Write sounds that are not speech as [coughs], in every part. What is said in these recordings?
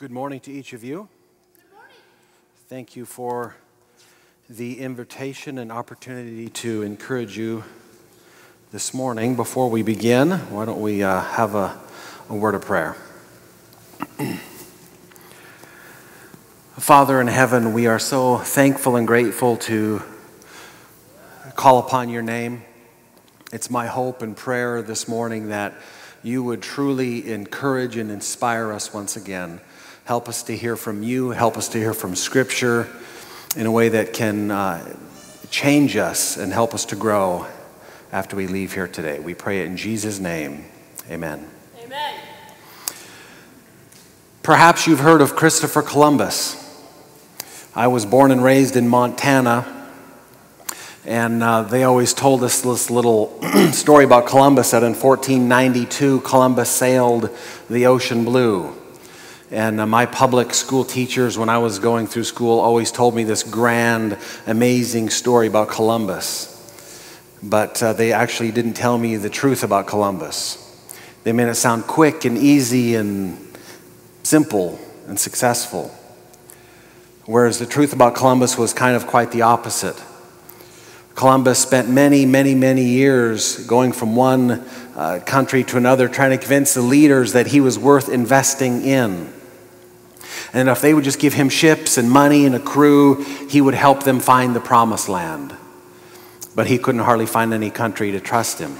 Good morning to each of you. Good morning. Thank you for the invitation and opportunity to encourage you this morning. Before we begin, why don't we uh, have a, a word of prayer? [clears throat] Father in heaven, we are so thankful and grateful to call upon your name. It's my hope and prayer this morning that you would truly encourage and inspire us once again. Help us to hear from you, help us to hear from Scripture in a way that can uh, change us and help us to grow after we leave here today. We pray it in Jesus' name. Amen. Amen. Perhaps you've heard of Christopher Columbus. I was born and raised in Montana. And uh, they always told us this little [clears throat] story about Columbus that in 1492, Columbus sailed the ocean blue. And uh, my public school teachers, when I was going through school, always told me this grand, amazing story about Columbus. But uh, they actually didn't tell me the truth about Columbus. They made it sound quick and easy and simple and successful. Whereas the truth about Columbus was kind of quite the opposite. Columbus spent many, many, many years going from one uh, country to another, trying to convince the leaders that he was worth investing in. And if they would just give him ships and money and a crew, he would help them find the promised land. But he couldn't hardly find any country to trust him.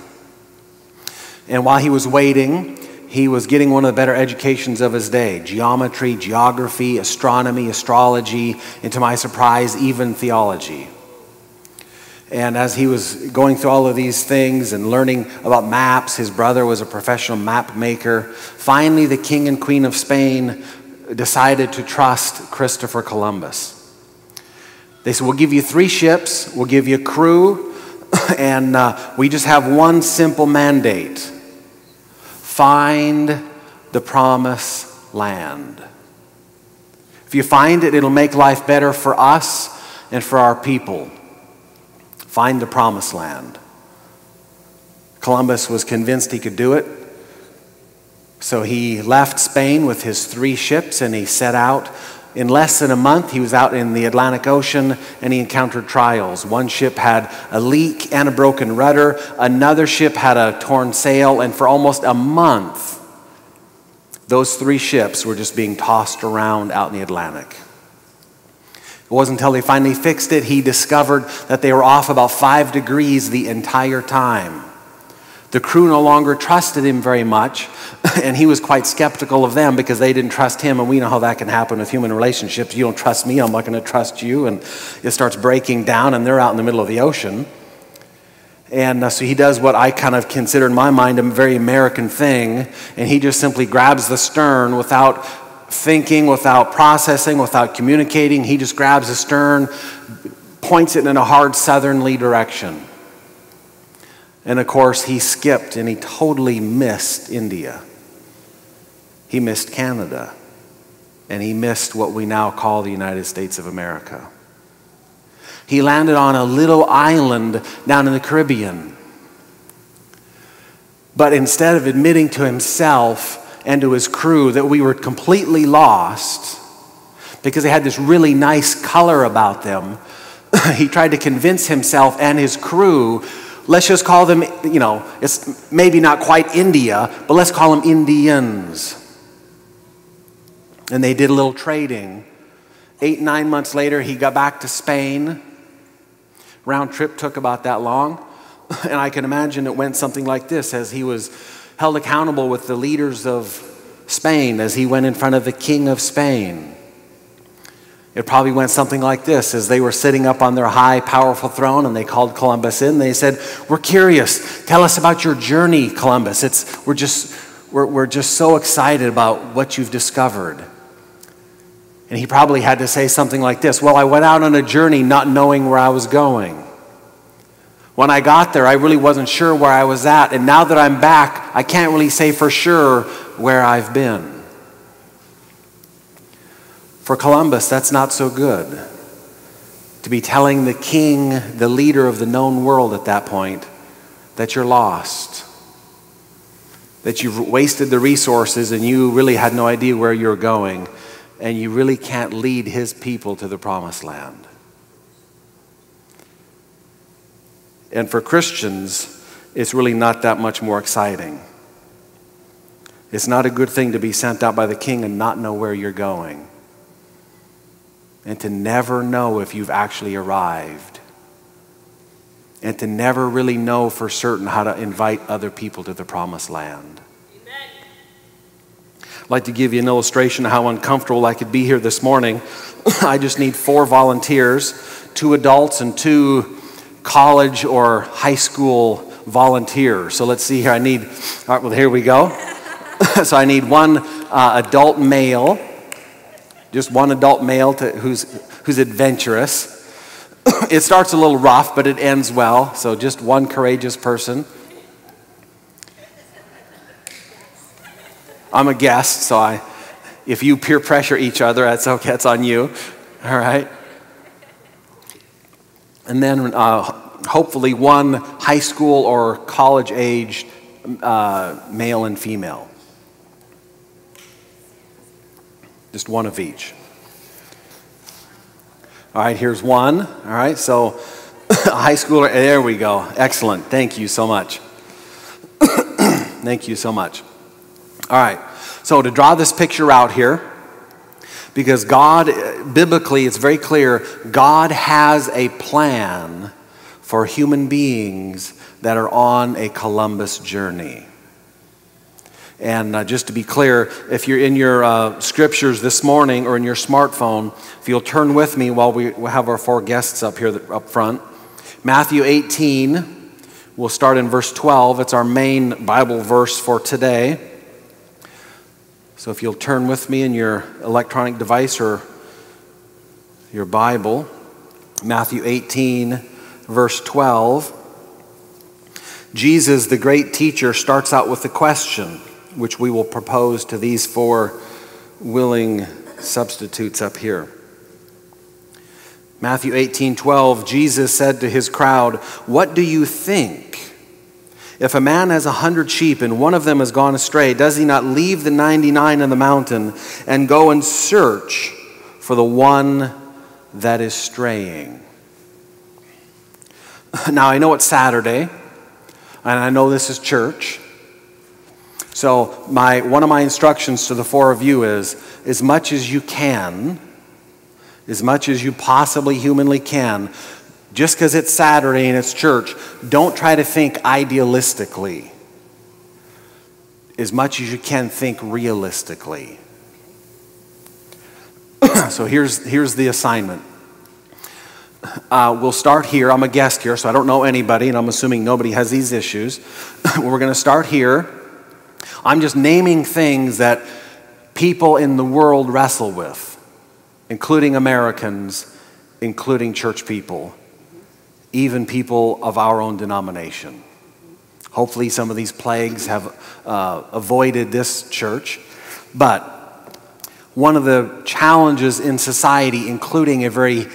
And while he was waiting, he was getting one of the better educations of his day geometry, geography, astronomy, astrology, and to my surprise, even theology. And as he was going through all of these things and learning about maps, his brother was a professional map maker. Finally, the king and queen of Spain decided to trust Christopher Columbus. They said, We'll give you three ships, we'll give you a crew, [laughs] and uh, we just have one simple mandate find the promised land. If you find it, it'll make life better for us and for our people. Find the promised land. Columbus was convinced he could do it. So he left Spain with his three ships and he set out. In less than a month, he was out in the Atlantic Ocean and he encountered trials. One ship had a leak and a broken rudder, another ship had a torn sail, and for almost a month, those three ships were just being tossed around out in the Atlantic. It wasn't until he finally fixed it, he discovered that they were off about five degrees the entire time. The crew no longer trusted him very much, [laughs] and he was quite skeptical of them because they didn't trust him. And we know how that can happen with human relationships. You don't trust me, I'm not going to trust you. And it starts breaking down, and they're out in the middle of the ocean. And uh, so he does what I kind of consider in my mind a very American thing, and he just simply grabs the stern without thinking, without processing, without communicating. He just grabs the stern, points it in a hard southerly direction. And of course, he skipped and he totally missed India. He missed Canada. And he missed what we now call the United States of America. He landed on a little island down in the Caribbean. But instead of admitting to himself and to his crew that we were completely lost because they had this really nice color about them, [clears throat] he tried to convince himself and his crew let's just call them, you know, it's maybe not quite India, but let's call them Indians. And they did a little trading. Eight, nine months later, he got back to Spain. Round trip took about that long. [laughs] And I can imagine it went something like this as he was held accountable with the leaders of Spain, as he went in front of the king of Spain. It probably went something like this as they were sitting up on their high, powerful throne and they called Columbus in. They said, We're curious. Tell us about your journey, Columbus. It's, we're, just, we're, we're just so excited about what you've discovered. And he probably had to say something like this Well, I went out on a journey not knowing where I was going. When I got there, I really wasn't sure where I was at. And now that I'm back, I can't really say for sure where I've been. For Columbus, that's not so good. To be telling the king, the leader of the known world at that point, that you're lost, that you've wasted the resources and you really had no idea where you're going. and you really can't lead his people to the promised land. And for Christians, it's really not that much more exciting. It's not a good thing to be sent out by the king and not know where you're going. And to never know if you've actually arrived. And to never really know for certain how to invite other people to the promised land. I'd like to give you an illustration of how uncomfortable I could be here this morning. [coughs] I just need four volunteers, two adults and two college or high school volunteers. So let's see here. I need, all right, well, here we go. [laughs] so I need one uh, adult male, just one adult male to, who's, who's adventurous. [clears throat] it starts a little rough, but it ends well. So just one courageous person. I'm a guest, so I, if you peer pressure each other, that's okay, that's on you. All right. And then uh, hopefully one high school or college aged uh, male and female. Just one of each. All right, here's one. All right, so a [laughs] high schooler, there we go. Excellent. Thank you so much. [clears throat] Thank you so much. All right, so to draw this picture out here, because God, uh, biblically, it's very clear, God has a plan for human beings that are on a Columbus journey. And uh, just to be clear, if you're in your uh, scriptures this morning or in your smartphone, if you'll turn with me while we have our four guests up here up front. Matthew 18, we'll start in verse 12. It's our main Bible verse for today. So if you'll turn with me in your electronic device or your Bible, Matthew 18, verse 12. Jesus, the great teacher, starts out with a question which we will propose to these four willing substitutes up here. Matthew 18 12, Jesus said to his crowd, What do you think? If a man has a hundred sheep and one of them has gone astray, does he not leave the 99 in the mountain and go and search for the one that is straying? [laughs] Now, I know it's Saturday, and I know this is church. So, my, one of my instructions to the four of you is as much as you can, as much as you possibly humanly can, just because it's Saturday and it's church, don't try to think idealistically. As much as you can, think realistically. [clears throat] so, here's, here's the assignment. Uh, we'll start here. I'm a guest here, so I don't know anybody, and I'm assuming nobody has these issues. [laughs] We're going to start here. I'm just naming things that people in the world wrestle with, including Americans, including church people, even people of our own denomination. Hopefully, some of these plagues have uh, avoided this church. But one of the challenges in society, including a very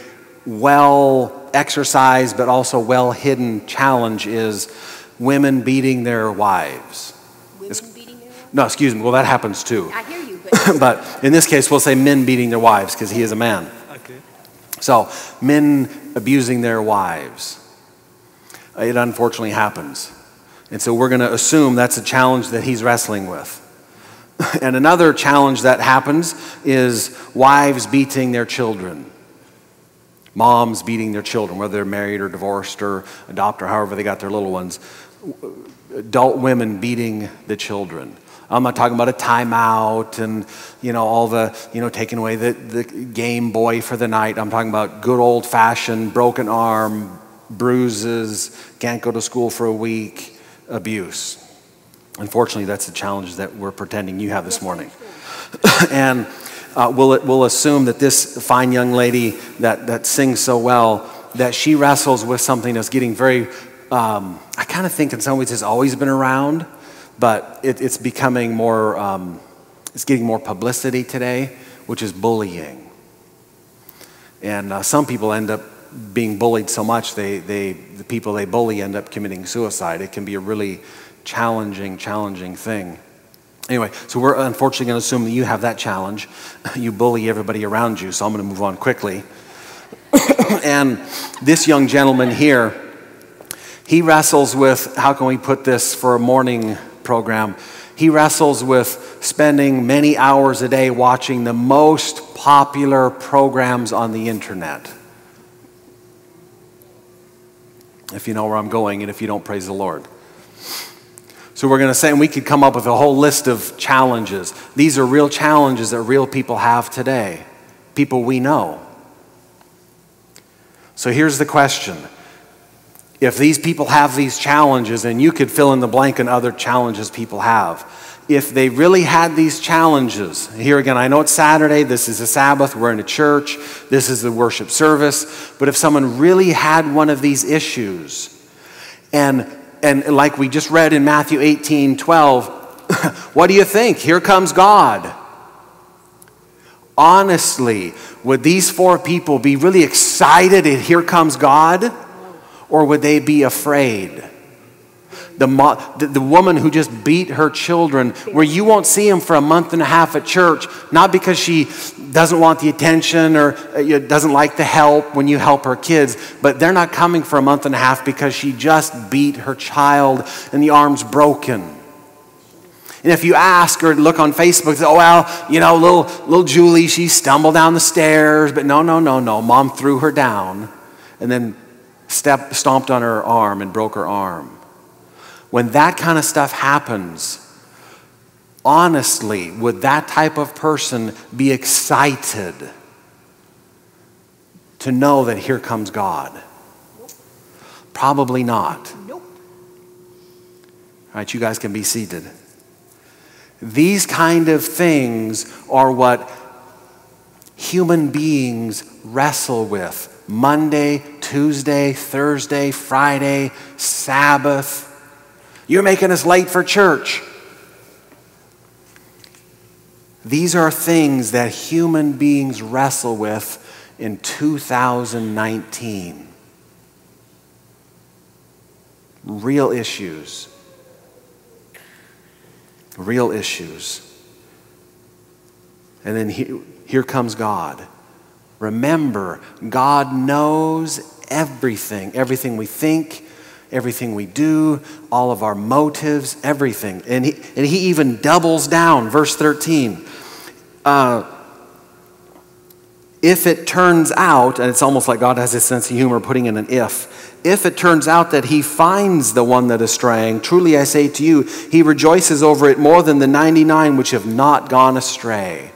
well exercised but also well hidden challenge, is women beating their wives. No, excuse me. Well, that happens too. I hear you. But, [laughs] but in this case, we'll say men beating their wives because he is a man. Okay. So, men abusing their wives. It unfortunately happens. And so we're going to assume that's a challenge that he's wrestling with. [laughs] And another challenge that happens is wives beating their children. Moms beating their children, whether they're married or divorced or adopt or however they got their little ones. Adult women beating the children. I'm not talking about a timeout and, you know, all the, you know, taking away the, the Game Boy for the night. I'm talking about good old fashioned broken arm, bruises, can't go to school for a week, abuse. Unfortunately, that's the challenge that we're pretending you have this morning. [laughs] and uh, we'll, we'll assume that this fine young lady that, that sings so well, that she wrestles with something that's getting very, um, I kind of think in some ways has always been around but it, it's becoming more, um, it's getting more publicity today, which is bullying. And uh, some people end up being bullied so much, they, they, the people they bully end up committing suicide. It can be a really challenging, challenging thing. Anyway, so we're unfortunately going to assume that you have that challenge. [laughs] You bully everybody around you, so I'm going to move on quickly. [coughs] and this young gentleman here, he wrestles with how can we put this for a morning program? He wrestles with spending many hours a day watching the most popular programs on the internet. If you know where I'm going, and if you don't, praise the Lord. So we're going to say, and we could come up with a whole list of challenges. These are real challenges that real people have today, people we know. So here's the question if these people have these challenges, and you could fill in the blank on other challenges people have, if they really had these challenges, here again, I know it's Saturday, this is a Sabbath, we're in a church, this is the worship service, but if someone really had one of these issues, and, and like we just read in Matthew 18 12, [laughs] what do you think? Here comes God. Honestly, would these four people be really excited and here comes God? Or would they be afraid? The, mo- the, the, woman who just beat her children, where you won't see him for a month and a half at church, not because she doesn't want the attention or uh, doesn't like the help when you help her kids, but they're not coming for a month and a half because she just beat her child and the arm's broken. And if you ask or look on Facebook, oh, well, you know, little, little Julie, she stumbled down the stairs, but no, no, no, no. Mom threw her down and then step, stomped on her arm and broke her arm. When that kind of stuff happens, honestly, would that type of person be excited to know that here comes God? Probably not. Nope. All right, you guys can be seated. These kind of things are what human beings wrestle with Monday, Tuesday, Thursday, Friday, Sabbath. You're making us late for church. These are things that human beings wrestle with in 2019. Real issues. Real issues. And then he, here comes God. Remember, God knows everything, everything we think, everything we do, all of our motives, everything. And he, and he even doubles down, verse 13. Uh, if it turns out, and it's almost like God has a sense of humor putting in an if, if it turns out that he finds the one that is straying, truly I say to you, he rejoices over it more than the 99 which have not gone astray.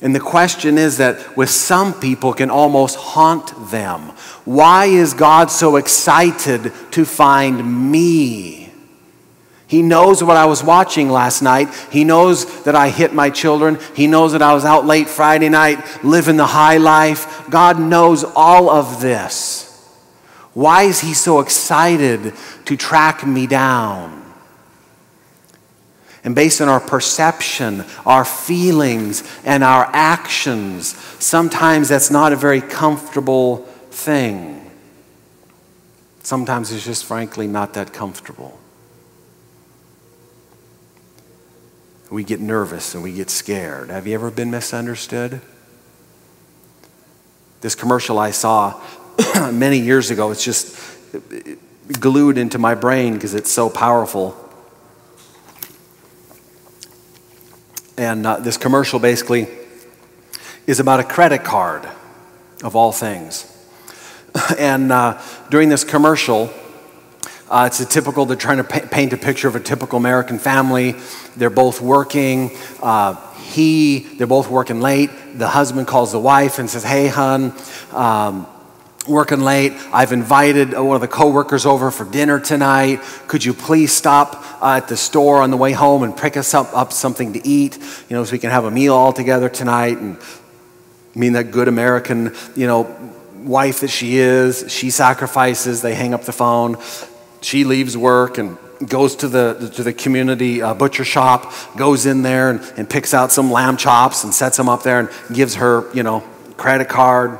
And the question is that with some people can almost haunt them. Why is God so excited to find me? He knows what I was watching last night. He knows that I hit my children. He knows that I was out late Friday night living the high life. God knows all of this. Why is He so excited to track me down? And based on our perception, our feelings, and our actions, sometimes that's not a very comfortable thing. Sometimes it's just frankly not that comfortable. We get nervous and we get scared. Have you ever been misunderstood? This commercial I saw [clears throat] many years ago, it's just glued into my brain because it's so powerful. And uh, this commercial basically is about a credit card, of all things. [laughs] And uh, during this commercial, uh, it's a typical, they're trying to pa- paint a picture of a typical American family. They're both working. Uh, he, they're both working late. The husband calls the wife and says, Hey, hun, um, working late. I've invited one of the coworkers over for dinner tonight. Could you please stop uh, at the store on the way home and pick us up, up something to eat, you know, so we can have a meal all together tonight? And I mean, that good American, you know, wife that she is, she sacrifices. They hang up the phone. She leaves work and goes to the, to the community uh, butcher shop, goes in there and, and picks out some lamb chops and sets them up there and gives her, you know, credit card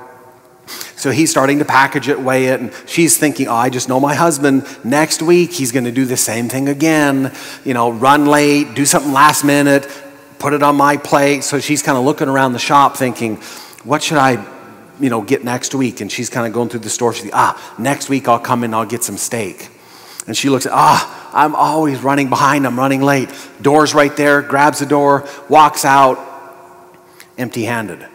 So he's starting to package it, weigh it, and she's thinking, oh, I just know my husband. Next week, he's going to do the same thing again. You know, run late, do something last minute, put it on my plate. So she's kind of looking around the shop thinking, what should I, you know, get next week? And she's kind of going through the store. She's like, ah, next week I'll come in, I'll get some steak. And she looks at, ah, I'm always running behind, I'm running late. Door's right there, grabs the door, walks out, empty handed.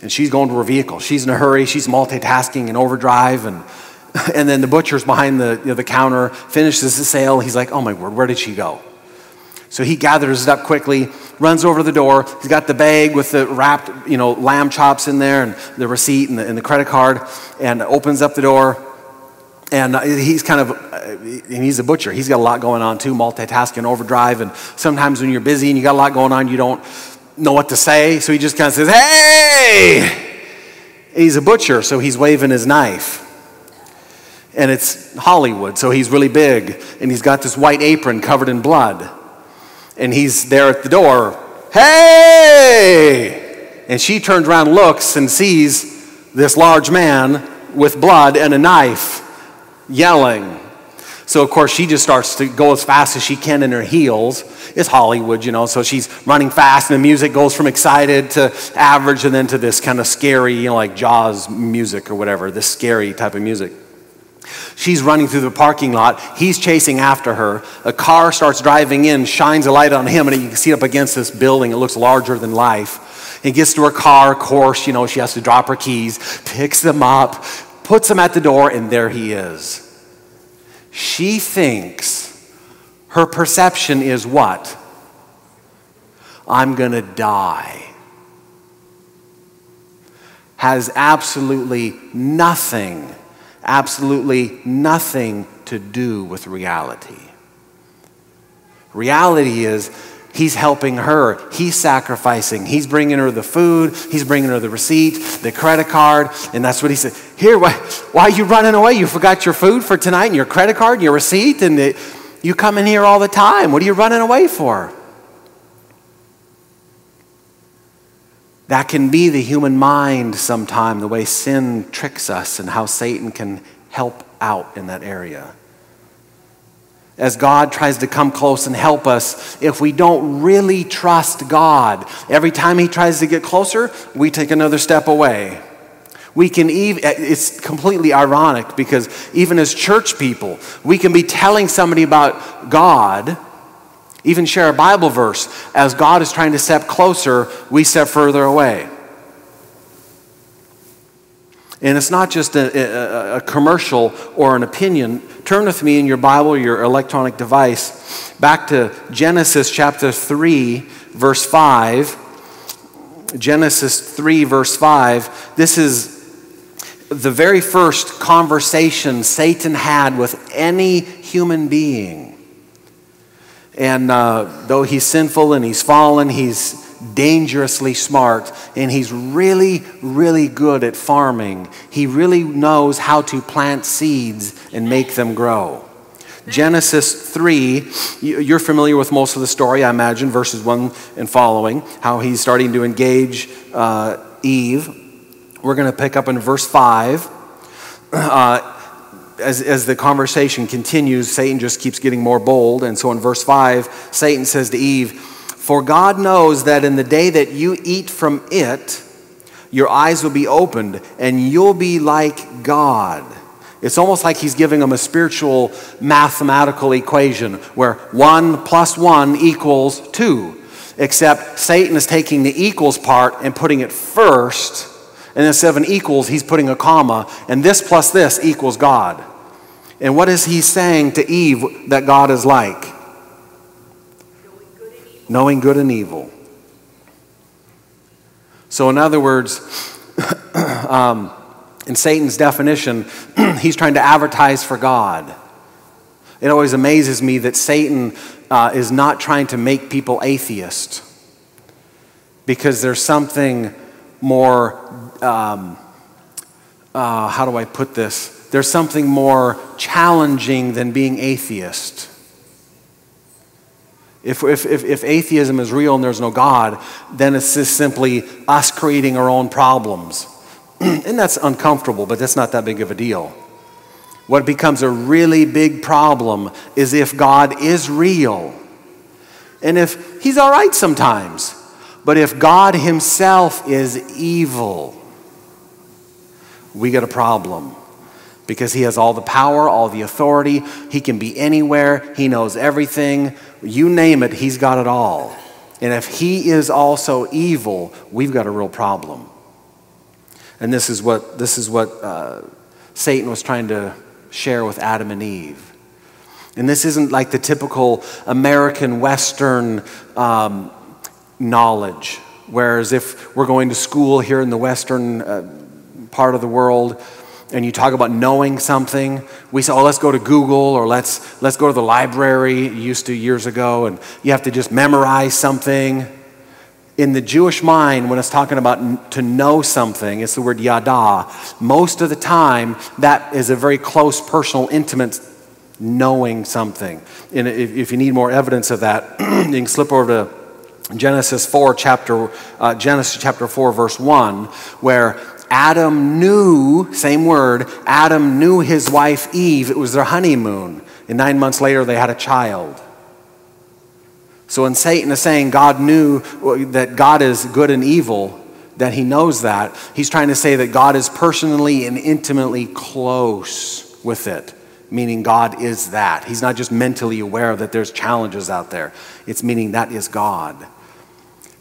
And she's going to her vehicle. She's in a hurry, she's multitasking in overdrive. And, [laughs] and then the butcher's behind the, you know, the counter, finishes the sale. He's like, oh my word, where did she go? So he gathers it up quickly, runs over the door. He's got the bag with the wrapped, you know, lamb chops in there and the receipt and the, and the credit card, and opens up the door. And uh, he's kind of, uh, and he's a butcher. He's got a lot going on too, multitasking, overdrive. And sometimes when you're busy and you got a lot going on, you don't know what to say. So he just kind of says, Hey! He's a butcher, so he's waving his knife. And it's Hollywood, so he's really big. And he's got this white apron covered in blood and he's there at the door. Hey! And she turns around, looks, and sees this large man with blood and a knife yelling. So, of course, she just starts to go as fast as she can in her heels. It's Hollywood, you know, so she's running fast, and the music goes from excited to average and then to this kind of scary, you know, like Jaws music or whatever, this scary type of music. She's running through the parking lot. He's chasing after her. A car starts driving in, shines a light on him, and you can see it up against this building. It looks larger than life. He gets to her car, of course, you know, she has to drop her keys, picks them up, puts them at the door, and there he is. She thinks her perception is what? I'm going to die. Has absolutely nothing absolutely nothing to do with reality. Reality is he's helping her, he's sacrificing, he's bringing her the food, he's bringing her the receipt, the credit card, and that's what he said. Here, why, why are you running away? You forgot your food for tonight and your credit card and your receipt, and you come in here all the time. What are you running away for? That can be the human mind sometime, the way sin tricks us and how Satan can help out in that area. As God tries to come close and help us, if we don't really trust God, every time He tries to get closer, we take another step away. We can even, it's completely ironic because even as church people, we can be telling somebody about God even share a Bible verse. As God is trying to step closer, we step further away. And it's not just a, a, a, commercial or an opinion. Turn with me in your Bible, your electronic device, back to Genesis chapter 3, verse 5. Genesis 3, verse 5. This is the very first conversation Satan had with any human being. And uh, though he's sinful and he's fallen, he's dangerously smart and he's really, really good at farming. He really knows how to plant seeds and make them grow. Genesis 3, you're familiar with most of the story, I imagine, verses 1 and following, how he's starting to engage uh, Eve. We're going to pick up in verse 5. Uh, as, as the conversation continues, Satan just keeps getting more bold. And so in verse 5, Satan says to Eve, For God knows that in the day that you eat from it, your eyes will be opened and you'll be like God. It's almost like he's giving them a spiritual mathematical equation where one plus one equals two. Except Satan is taking the equals part and putting it first and instead of an equals, he's putting a comma, and this plus this equals God. And what is he saying to Eve that God is like? Knowing good and evil. So, in other words, [coughs] um, in Satan's definition, [clears throat] he's trying to advertise for God. It always amazes me that Satan uh, is not trying to make people atheist because there's something more um, uh, how do I put this? There's something more challenging than being atheist. If, if, if, atheism is real and there's no God, then it's just simply us creating our own problems. [clears throat] and that's uncomfortable, but that's not that big of a deal. What becomes a really big problem is if God is real and if He's all right sometimes, but if God Himself is evil, we get a problem because He has all the power, all the authority. He can be anywhere, He knows everything. You name it, He's got it all. And if He is also evil, we've got a real problem. And this is what, this is what uh, Satan was trying to share with Adam and Eve. And this isn't like the typical American Western um, knowledge, whereas if we're going to school here in the Western uh, part of the world, and you talk about knowing something, we say, oh, let's go to Google or let's, let's go to the library, used to years ago, and you have to just memorize something in the Jewish mind, when it's talking about to know something, it's the word yada. Most of the time, that is a very close, personal, intimate knowing something. And if, if you need more evidence of that, [clears throat] you can slip over to Genesis 4, chapter, uh, Genesis chapter 4, verse 1, where Adam knew, same word, Adam knew his wife Eve. It was their honeymoon. And nine months later, they had a child. So when Satan is saying God knew uh, that God is good and evil, that he knows that, he's trying to say that God is personally and intimately close with it, meaning God is that. He's not just mentally aware that there's challenges out there, it's meaning that is God.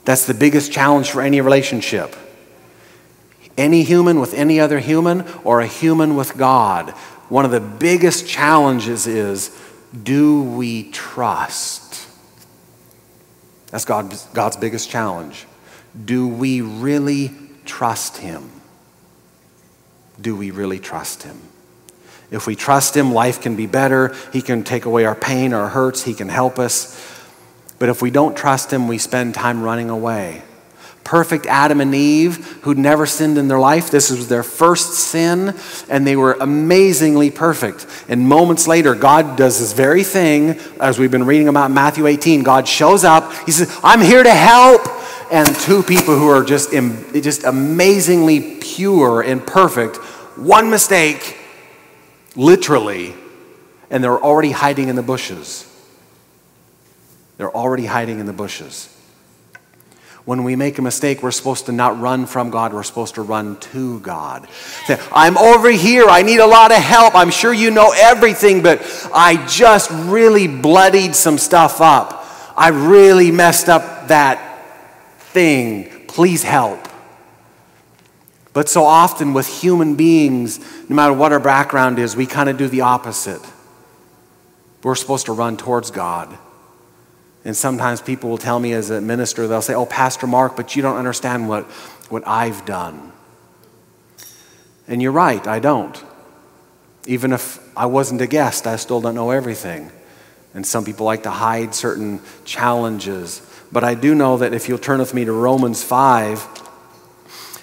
That's the biggest challenge for any relationship. Any human with any other human, or a human with God. One of the biggest challenges is do we trust? That's God's, God's biggest challenge. Do we really trust Him? Do we really trust Him? If we trust Him, life can be better. He can take away our pain, our hurts. He can help us. But if we don't trust Him, we spend time running away perfect Adam and Eve who'd never sinned in their life. This was their first sin, and they were amazingly perfect. And moments later, God does this very thing, as we've been reading about Matthew 18. God shows up, He says, I'm here to help. And two people who are just, just amazingly pure and perfect, one mistake, literally, and they're already hiding in the bushes. They're already hiding in the bushes when we make a mistake, we're supposed to not run from God, we're supposed to run to God. I'm over here, I need a lot of help. I'm sure you know everything, but I just really bloodied some stuff up. I really messed up that thing. Please help. But so often with human beings, no matter what our background is, we kind of do the opposite. We're supposed to run towards God. And sometimes people will tell me as a minister, they'll say, Oh, Pastor Mark, but you don't understand what, what I've done. And you're right, I don't. Even if I wasn't a guest, I still don't know everything. And some people like to hide certain challenges. But I do know that if you'll turn with me to Romans 5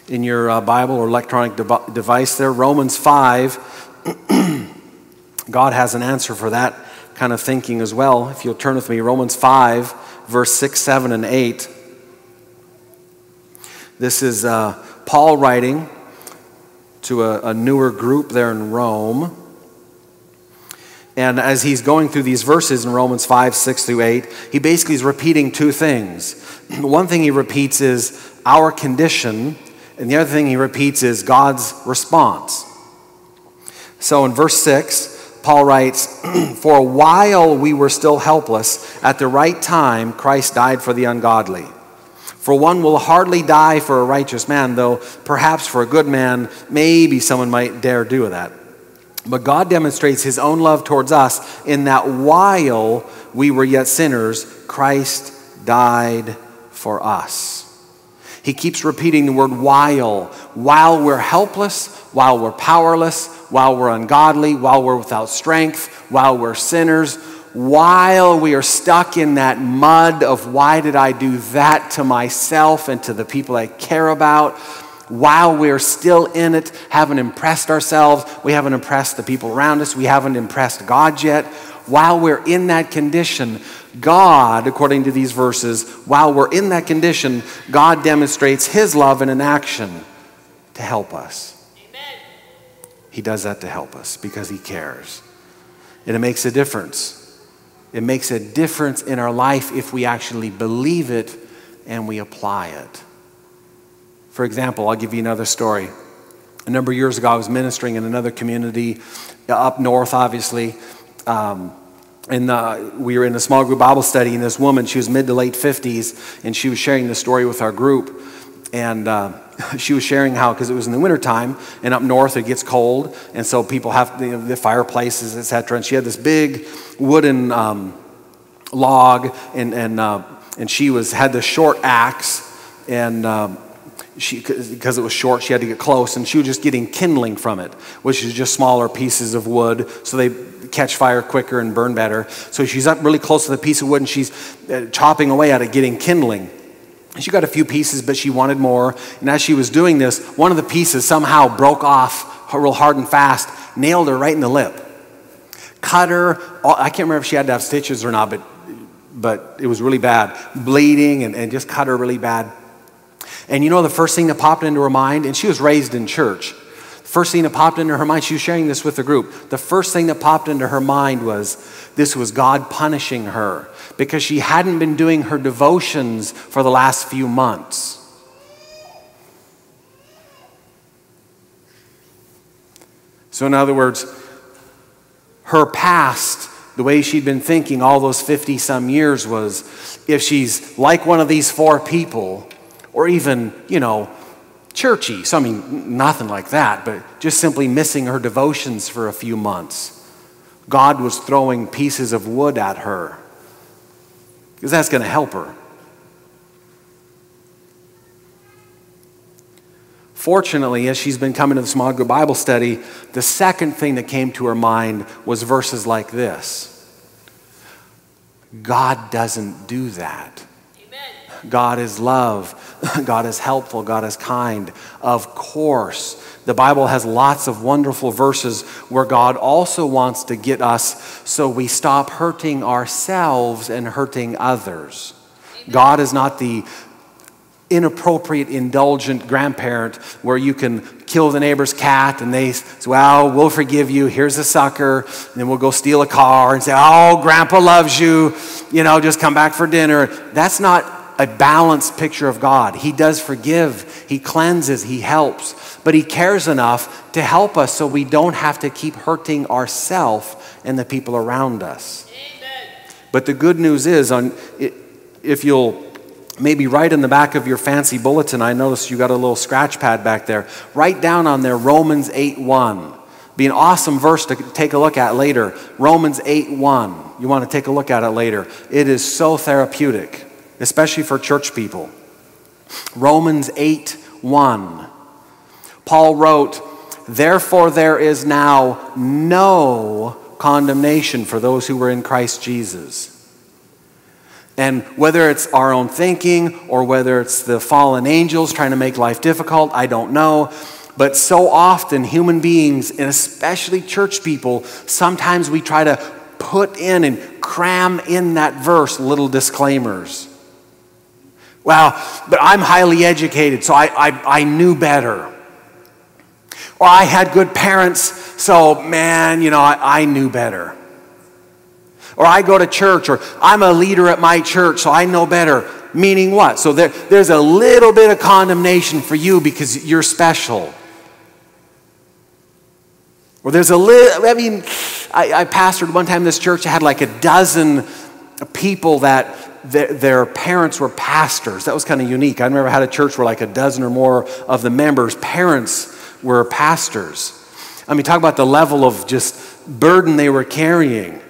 in your uh, Bible or electronic de- device there, Romans 5, [clears throat] God has an answer for that kind of thinking as well. If you'll turn with me, Romans 5, verse 6, 7, and 8. This is uh, Paul writing to a, a newer group there in Rome. And as he's going through these verses in Romans 5, 6 through 8, he basically is repeating two things. [clears throat] One thing he repeats is our condition, and the other thing he repeats is God's response. So in verse 6, Paul writes, [clears throat] For while we were still helpless, at the right time, Christ died for the ungodly. For one will hardly die for a righteous man, though perhaps for a good man, maybe someone might dare do that. But God demonstrates his own love towards us in that while we were yet sinners, Christ died for us. He keeps repeating the word while. While we're helpless, while we're powerless, while we're ungodly, while we're without strength, while we're sinners, while we are stuck in that mud of why did I do that to myself and to the people I care about, while we're still in it, haven't impressed ourselves, we haven't impressed the people around us, we haven't impressed God yet, while we're in that condition, God, according to these verses, while we're in that condition, God demonstrates His love in an action. to help us. He does that to help us because He cares. And it makes a difference. It makes a difference in our life if we actually believe it and we apply it. For example, I'll give you another story. A number of years ago, I was ministering in another community uh, up north, obviously. Um, and uh, we were in a small group Bible study, and this woman, she was mid to late 50s, and she was sharing the story with our group. And uh, [laughs] she was sharing how, because it was in the wintertime, and up north it gets cold, and so people have the, fireplaces, etc. And she had this big wooden um, log, and, and, uh, and she was, had this short axe, and um, she, because it was short, she had to get close, and she was just getting kindling from it, which is just smaller pieces of wood, so they catch fire quicker and burn better. So she's up really close to the piece of wood, and she's uh, chopping away at it, getting kindling. She got a few pieces, but she wanted more. And as she was doing this, one of the pieces somehow broke off real hard and fast, nailed her right in the lip. Cut her. I can't remember if she had to have stitches or not, but, but it was really bad. Bleeding and, and just cut her really bad. And you know the first thing that popped into her mind? And she was raised in church. The First thing that popped into her mind, she was sharing this with the group. The first thing that popped into her mind was this was God punishing her because she hadn't been doing her devotions for the last few months. So, in other words, her past, the way she'd been thinking all those 50 some years was if she's like one of these four people, or even, you know, churchy. So, I mean, nothing like that, but just simply missing her devotions for a few months. God was throwing pieces of wood at her because that's going to help her. Fortunately, as she's been coming to the small group Bible study, the second thing that came to her mind was verses like this God doesn't do that. God is love. [laughs] God is helpful. God is kind. Of course, the Bible has lots of wonderful verses where God also wants to get us so we stop hurting ourselves and hurting others. God is not the inappropriate, indulgent grandparent where you can kill the neighbor's cat and they say, Well, we'll forgive you. Here's a sucker. And then we'll go steal a car and say, Oh, grandpa loves you. You know, just come back for dinner. That's not a balanced picture of God. He does forgive, He cleanses, He helps, but He cares enough to help us so we don't have to keep hurting ourselves and the people around us. Amen. But the good news is, on, if you'll maybe write in the back of your fancy bulletin, I noticed you got a little scratch pad back there. Write down on there Romans 8 1. Be an awesome verse to take a look at later. Romans 8 1. You want to take a look at it later. It is so therapeutic especially for church people. Romans 8 1. Paul wrote, Therefore, there is now no condemnation for those who were in Christ Jesus. And whether it's our own thinking or whether it's the fallen angels trying to make life difficult, I don't know. But so often, human beings, and especially church people, sometimes we try to put in and cram in that verse little disclaimers. Well, but I'm highly educated, so I, I, I knew better. Or I had good parents, so man, you know, I, I knew better. Or I go to church, or I'm a leader at my church, so I know better. Meaning what? So there, there's a little bit of condemnation for you because you're special. Or there's a little, I mean, I, I pastored one time this church, I had like a dozen people that their, their parents were pastors. That was kind of unique. I remember had a church where like a dozen or more of the members' parents were pastors. I mean, talk about the level of just burden they were carrying.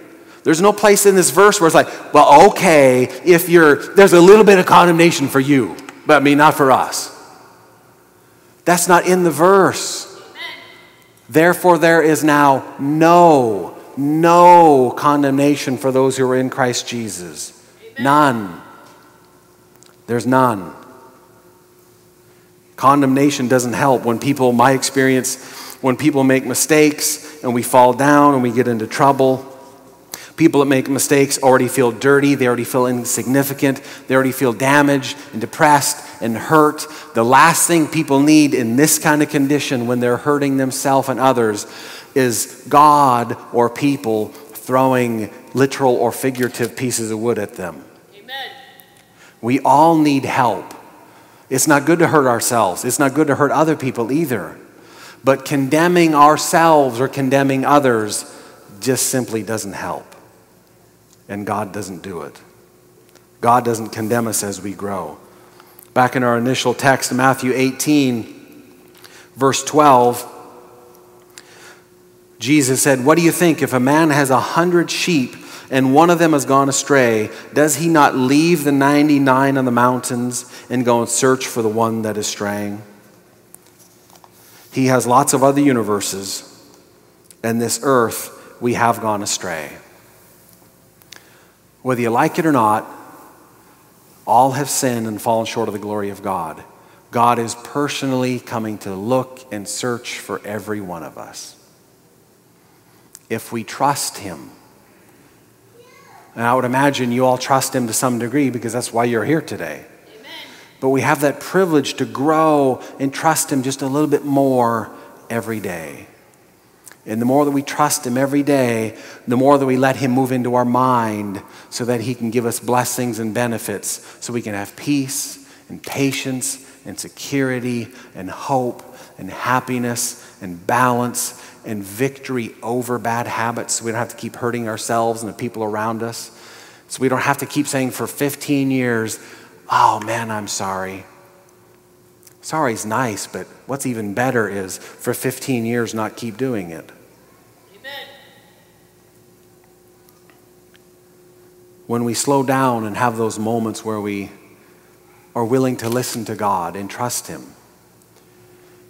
There's no place in this verse where it's like, well, okay, if you're, there's a little bit of condemnation for you, but I mean, not for us. That's not in the verse. Therefore, there is now no, no condemnation for those who are in Christ Jesus. None. There's none. Condemnation doesn't help. When people, my experience, when people make mistakes and we fall down and we get into trouble, people that make mistakes already feel dirty, they already feel insignificant, they already feel damaged and depressed and hurt. The last thing people need in this kind of condition when they're hurting themselves and others is God or people throwing literal or figurative pieces of wood at them. Amen. We all need help. It's not good to hurt ourselves, it's not good to hurt other people either. But condemning ourselves or condemning others just simply doesn't help. And God doesn't do it. God doesn't condemn us as we grow. Back in our initial text, Matthew 18, verse 12, Jesus said, What do you think? If a man has a hundred sheep and one of them has gone astray, does he not leave the 99 on the mountains and go and search for the one that is straying? He has lots of other universes, and this earth we have gone astray. Whether you like it or not, all have sinned and fallen short of the glory of God. God is personally coming to look and search for every one of us. If we trust Him, and I would imagine you all trust Him to some degree because that's why you're here today. Amen. But we have that privilege to grow and trust Him just a little bit more every day. And the more that we trust Him every day, the more that we let Him move into our mind so that He can give us blessings and benefits so we can have peace and patience and security and hope and happiness and balance and victory over bad habits so we don't have to keep hurting ourselves and the people around us. So we don't have to keep saying for 15 years, oh man, I'm sorry. Sorry's nice, but what's even better is for 15 years not keep doing it. Amen. When we slow down and have those moments where we are willing to listen to God and trust Him,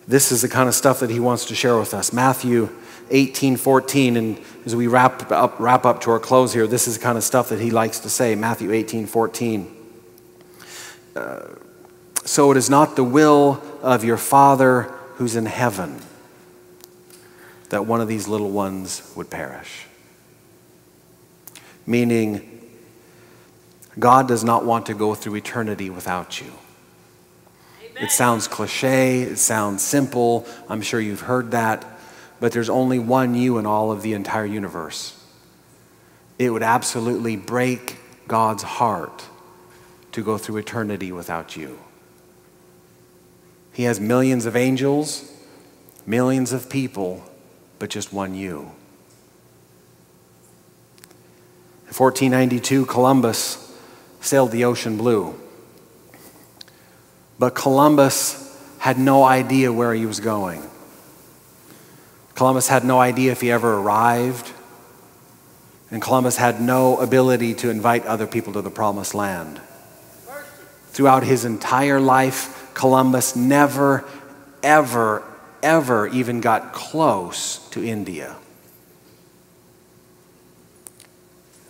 this is the kind of stuff that He wants to share with us. Matthew 18, 14, and as we wrap up, wrap up to our close here, this is the kind of stuff that He likes to say. Matthew 18, 14. Uh, so it is not the will of your Father who's in heaven that one of these little ones would perish. Meaning, God does not want to go through eternity without you. It sounds cliche, it sounds simple. I'm sure you've heard that, but there's only one you in all of the entire universe. It would absolutely break God's heart to go through eternity without you. He has millions of angels, millions of people, but just one you. In 1492, Columbus sailed the ocean blue. But Columbus had no idea where he was going. Columbus had no idea if he ever arrived. And Columbus had no ability to invite other people to the promised land. Throughout his entire life, Columbus never, ever, ever even got close to India.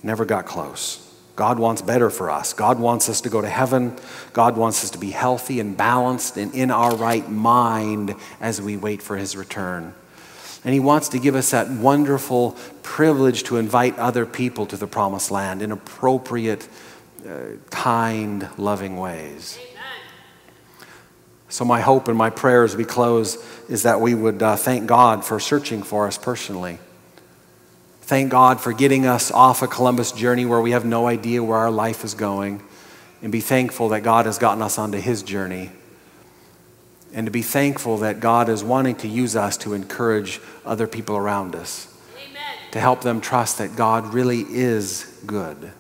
Never got close. God wants better for us. God wants us to go to heaven. God wants us to be healthy and balanced and in our right mind as we wait for his return. And he wants to give us that wonderful privilege to invite other people to the promised land in appropriate, uh, kind, loving ways. So, my hope and my prayer as we close is that we would uh, thank God for searching for us personally. Thank God for getting us off a Columbus journey where we have no idea where our life is going, and be thankful that God has gotten us onto His journey. And to be thankful that God is wanting to use us to encourage other people around us, Amen. to help them trust that God really is good